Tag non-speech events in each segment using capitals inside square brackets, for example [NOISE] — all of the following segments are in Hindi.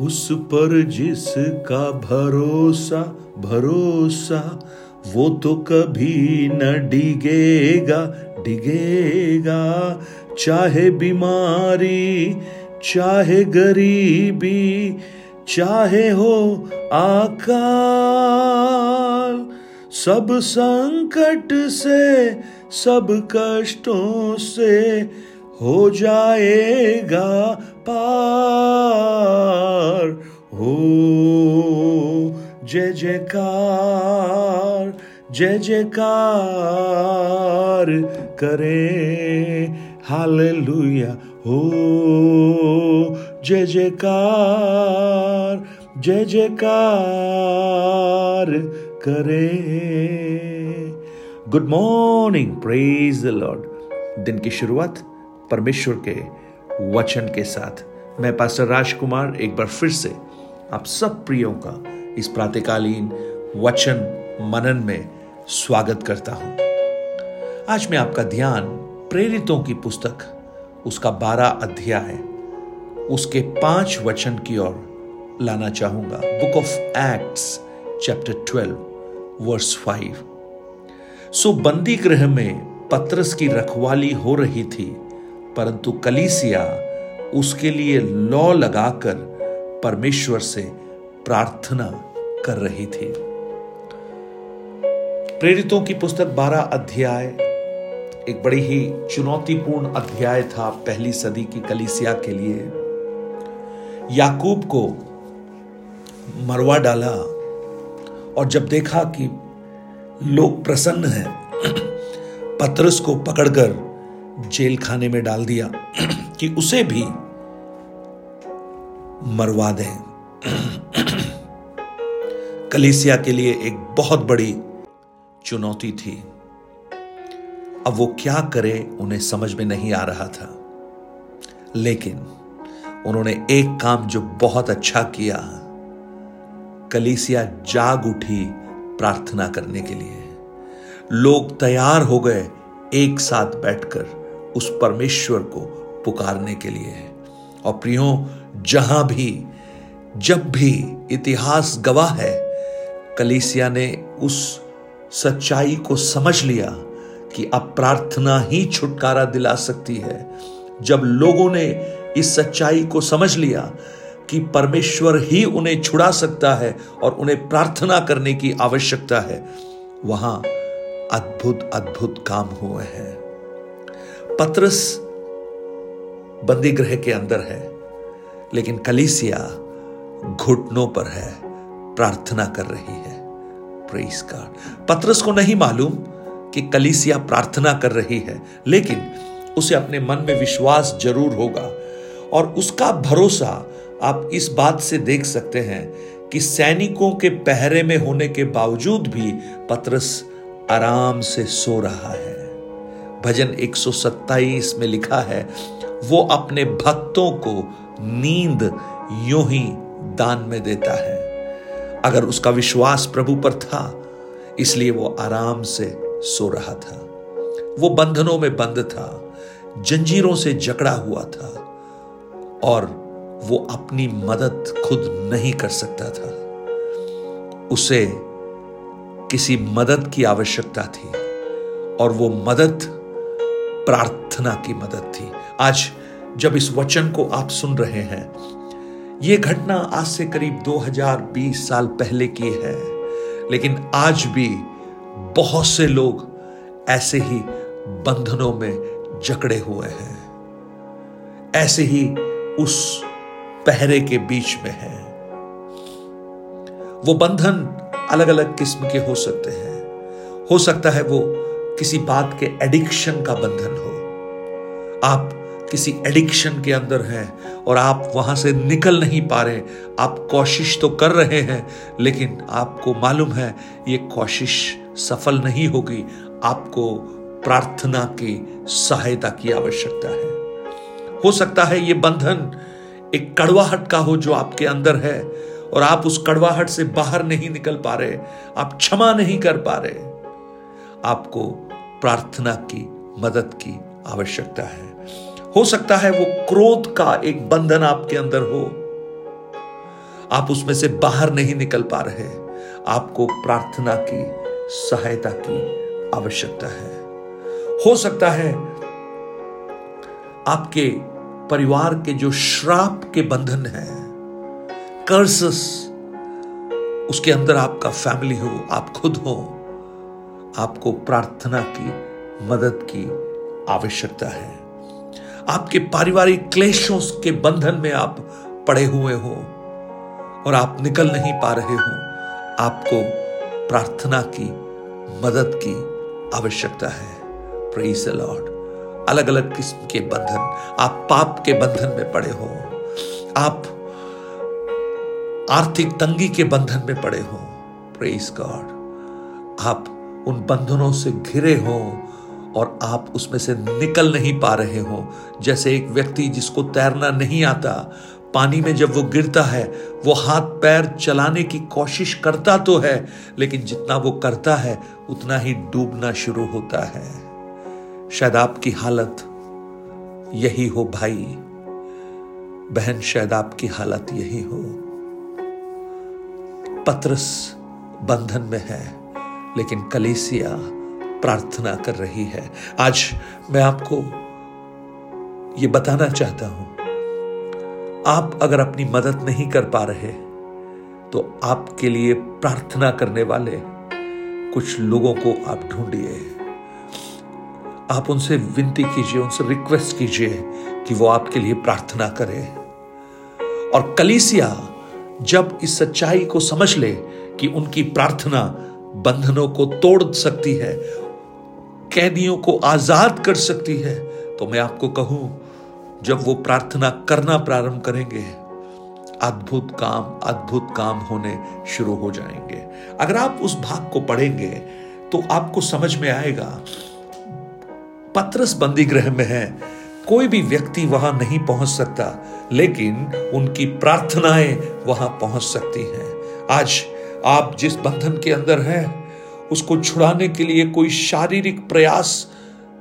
उस पर जिसका भरोसा भरोसा, वो तो कभी न डिगेगा डिगेगा। चाहे बीमारी, चाहे गरीबी, चाहे हो आकाल, सब संकट से, सब कष्टों से हो जाएगा पार। हो, जय जयकार जय जयकार करे। हालेलुया। हो, जय जयकार जय जयकार करे। Good morning praise the Lord दिन की शुरुआत परमेश्वर के वचन के साथ। मैं पास्टर राजकुमार एक बार फिर से आप सब प्रियों का इस प्रातकालीन वचन मनन में स्वागत करता हूँ। आज मैं आपका ध्यान प्रेरितों की पुस्तक, उसका बारह अध्याय, उसके पाँच वचन की ओर लाना चाहूँगा। Book of Acts chapter twelve verse five सो बंदी गृह में पत्रस की रखवाली हो रही थी परंतु कलीसिया उसके लिए लॉ लगाकर परमेश्वर से प्रार्थना कर रही थी। प्रेरितों की पुस्तक बारह अध्याय, एक बड़ी ही चुनौतीपूर्ण अध्याय था पहली सदी की कलीसिया के लिए। याकूब को मरवा डाला और जब देखा कि लोग प्रसन्न हैं, [CLEARS THROAT] पत्रस को पकड़कर जेल खाने में डाल दिया [CLEARS THROAT] कि उसे भी मरवा दें। [CLEARS THROAT] कलीसिया के लिए एक बहुत बड़ी चुनौती थी। अब वो क्या करे उन्हें समझ में नहीं आ रहा था। लेकिन उन्होंने एक काम जो बहुत अच्छा किया, कलीसिया जाग उठी प्रार्थना करने के लिए। लोग तैयार हो गए एक साथ बैठकर। उस परमेश्वर को पुकारने के लिए है। और प्रियो, जहाँ भी, जब भी इतिहास गवाह है, कलीसिया ने उस सच्चाई को समझ लिया कि अब प्रार्थना ही छुटकारा दिला सकती है। जब लोगों ने इस सच्चाई को समझ लिया कि परमेश्वर ही उन्हें छुड़ा सकता है और उन्हें प्रार्थना करने की आवश्यकता है, वहाँ अद्भुत अद्भुत काम हुए हैं। पत्रस बंदी ग्रह के अंदर है, लेकिन कलीसिया घुटनों पर है, प्रार्थना कर रही है। पत्रस को नहीं मालूम कि कलीसिया प्रार्थना कर रही है, लेकिन उसे अपने मन में विश्वास ज़रूर होगा, और उसका भरोसा आप इस बात से देख सकते हैं कि सैनिकों के पहरे में होने के बावजूद भी पत्रस आराम से सो रहा है। भजन 127 में लिखा है, वो अपने भक्तों को नींद यूँ ही दान में देता है। अगर उसका विश्वास प्रभु पर था, इसलिए वो आराम से सो रहा था। वो बंधनों में बंद था, जंजीरों से जकड़ा हुआ था, और वो अपनी मदद खुद नहीं कर सकता था। उसे किसी मदद की आवश्यकता थी, और वो मदद प्रार्थना की मदद थी। आज जब इस वचन को आप सुन रहे हैं, ये घटना आज से करीब 2020 साल पहले की है। लेकिन आज भी बहुत से लोग ऐसे ही बंधनों में जकड़े हुए हैं। ऐसे ही उस पहरे के बीच में है। वो बंधन अलग अलग किस्म के हो सकते हैं। हो सकता है वो किसी बात के एडिक्शन का बंधन हो। आप किसी एडिक्शन के अंदर हैं और आप वहाँ से निकल नहीं पा रहे। आप कोशिश तो कर रहे हैं, लेकिन आपको मालूम है, ये कोशिश सफल नहीं होगी। आपको प्रार्थना की सहायता की आवश्यकता है। हो सकता है ये बंधन एक कड़वाहट का हो जो आपके अंदर है और आप उस कड़वाहट से बाहर नहीं निकल पा रहे। आप क्षमा नहीं कर पा रहे। आपको प्रार्थना की, मदद की आवश्यकता है। हो सकता है वो क्रोध का एक बंधन आपके अंदर हो। आप उसमें से बाहर नहीं निकल पा रहे। आपको प्रार्थना की, सहायता की आवश्यकता है। हो सकता है आपके परिवार के जो श्राप के बंधन है कर्सस उसके अंदर आपका फैमिली हो, आप खुद हो। आपको प्रार्थना की, मदद की आवश्यकता है। आपके पारिवारिक क्लेशों के बंधन में आप पड़े हुए हो और आप निकल नहीं पा रहे हो, आपको प्रार्थना की, मदद की आवश्यकता है। प्रेज लॉर्ड अलग अलग किस्म के बंधन, आप पाप के बंधन में पड़े हो। आप आर्थिक तंगी के बंधन में पड़े हो। प्रेस गॉड आप उन बंधनों से घिरे हो और आप उसमें से निकल नहीं पा रहे हो। जैसे एक व्यक्ति जिसको तैरना नहीं आता, पानी में जब वो गिरता है, वो हाथ पैर चलाने की कोशिश करता तो है, लेकिन जितना वो करता है, उतना ही डूबना शुरू होता है। शायद आपकी हालत यही हो भाई। बहन, शायद आपकी हालत यही हो। पत्रस बंधन में है। लेकिन कलेसिया प्रार्थना कर रही है। आज मैं आपको यह बताना चाहता हूँ। आप अगर अपनी मदद नहीं कर पा रहे तो आपके लिए प्रार्थना करने वाले कुछ लोगों को आप ढूंढिए। आप उनसे विनती कीजिए, उनसे रिक्वेस्ट कीजिए कि वो आपके लिए प्रार्थना करें। और कलीसिया जब इस सच्चाई को समझ ले कि उनकी प्रार्थना बंधनों को तोड़ सकती है, कैदियों को आज़ाद कर सकती है। तो मैं आपको कहूँ, जब वो प्रार्थना करना प्रारंभ करेंगे, अद्भुत काम अद्भुत काम होने शुरू हो जाएँगे। अगर आप उस भाग को पढ़ेंगे तो आपको समझ में आएगा, पत्रस बंदी ग्रह में है, कोई भी व्यक्ति वहाँ नहीं पहुँच सकता, लेकिन उनकी प्रार्थनाएँ वहाँ पहुँच सकती हैं। आज आप जिस बंधन के अंदर हैं, उसको छुड़ाने के लिए कोई शारीरिक प्रयास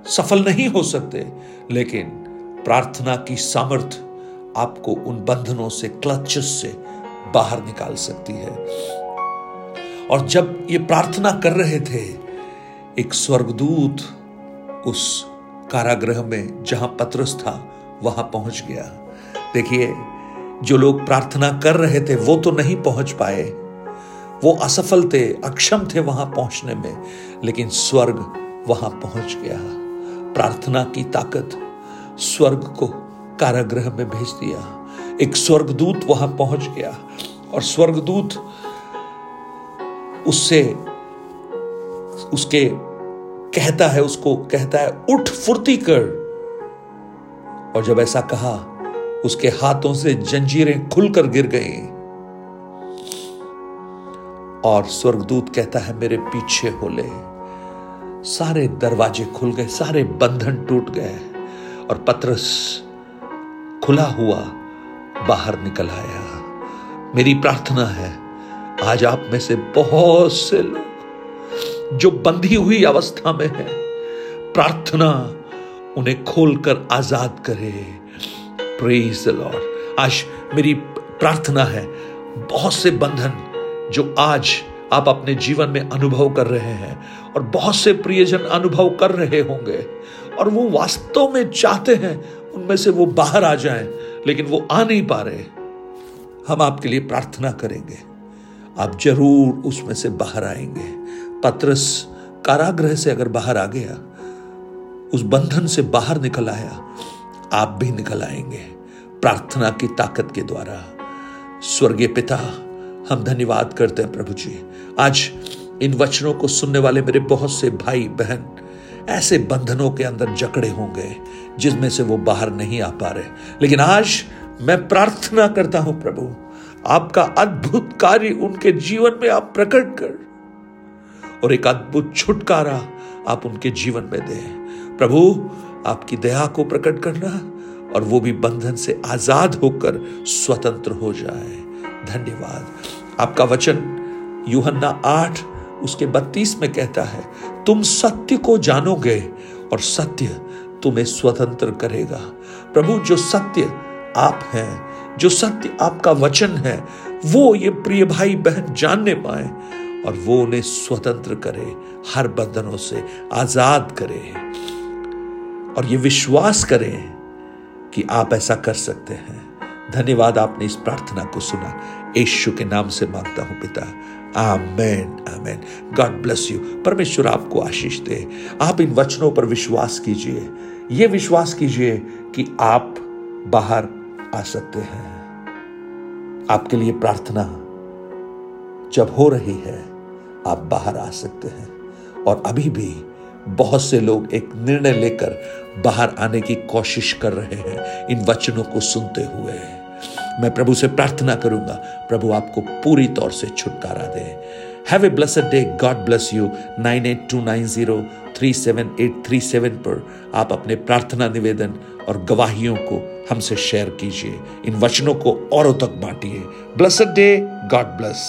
सफल नहीं हो सकते। लेकिन प्रार्थना की सामर्थ्य आपको उन बंधनों से, क्लचस से बाहर निकाल सकती है। और जब ये प्रार्थना कर रहे थे, एक स्वर्गदूत उस कारागृह में, जहाँ पत्रस था, वहाँ पहुँच गया। देखिए, जो लोग प्रार्थना कर रहे थे, वो तो नहीं पहुँच पाए। वो असफल थे, अक्षम थे वहाँ पहुँचने में, लेकिन स्वर्ग वहाँ पहुँच गया। प्रार्थना की ताकत स्वर्ग को कारागृह में भेज दिया। एक स्वर्गदूत वहाँ पहुँच गया और स्वर्गदूत उससे, उसके कहता है, उसको कहता है, उठ फुर्ती कर। और जब ऐसा कहा, उसके हाथों से जंजीरें खुलकर गिर गई। और स्वर्गदूत कहता है, मेरे पीछे हो ले सारे दरवाजे खुल गए, सारे बंधन टूट गए और पत्रस खुला हुआ बाहर निकल आया। मेरी प्रार्थना है, आज आप में से बहुत से लोग जो बंधी हुई अवस्था में है, प्रार्थना उन्हें खोलकर आज़ाद करे। प्रेज द लॉर्ड आज मेरी प्रार्थना है, बहुत से बंधन जो आज आप अपने जीवन में अनुभव कर रहे हैं और बहुत से प्रियजन अनुभव कर रहे होंगे और वो वास्तव में चाहते हैं उनमें से वो बाहर आ जाएँ, लेकिन वो आ नहीं पा रहे, हम आपके लिए प्रार्थना करेंगे। आप ज़रूर उसमें से बाहर आएँगे। पत्रस कारागृह से अगर बाहर आ गया, उस बंधन से बाहर निकल आया, आप भी निकल आएँगे। प्रार्थना की ताकत के द्वारा। स्वर्गीय पिता हम धन्यवाद करते हैं प्रभु जी। आज इन वचनों को सुनने वाले मेरे बहुत से भाई बहन ऐसे बंधनों के अंदर जकड़े होंगे जिसमें से वो बाहर नहीं आ पा रहे। लेकिन आज मैं प्रार्थना करता हूँ प्रभु, आपका अद्भुत कार्य उनके जीवन में आप प्रकट कर और एक अद्भुत छुटकारा आप उनके जीवन में दें। प्रभु, आपकी दया को प्रकट करना और वो भी बंधन से आज़ाद होकर स्वतंत्र हो जाए। धन्यवाद। आपका वचन, यूहन्ना आठ, उसके बत्तीस में कहता है, तुम सत्य को जानोगे और सत्य तुम्हें स्वतंत्र करेगा। प्रभु, जो सत्य आप हैं, जो सत्य आपका वचन है, वो ये प्रिय भाई बहन जानने पाए और वो उन्हें स्वतंत्र करे, हर बंधनों से आज़ाद करे। और ये विश्वास करें कि आप ऐसा कर सकते हैं। धन्यवाद, आपने इस प्रार्थना को सुना। यीशु के नाम से माँगता हूँ, पिता। Amen amen. God bless you परमेश्वर आपको आशीष दे। आप इन वचनों पर विश्वास कीजिए। ये विश्वास कीजिए कि आप बाहर आ सकते हैं। आपके लिए प्रार्थना जब हो रही है, आप बाहर आ सकते हैं। और अभी भी बहुत से लोग एक निर्णय लेकर बाहर आने की कोशिश कर रहे हैं, इन वचनों को सुनते हुए। मैं प्रभु से प्रार्थना करूँगा। प्रभु आपको पूरी तौर से छुटकारा दे। Have a blessed day God bless you nine eight two nine zero three seven eight three seven पर आप अपने प्रार्थना निवेदन और गवाहियों को हमसे शेयर कीजिए। इन वचनों को औरों तक बांटिए। Blessed day God bless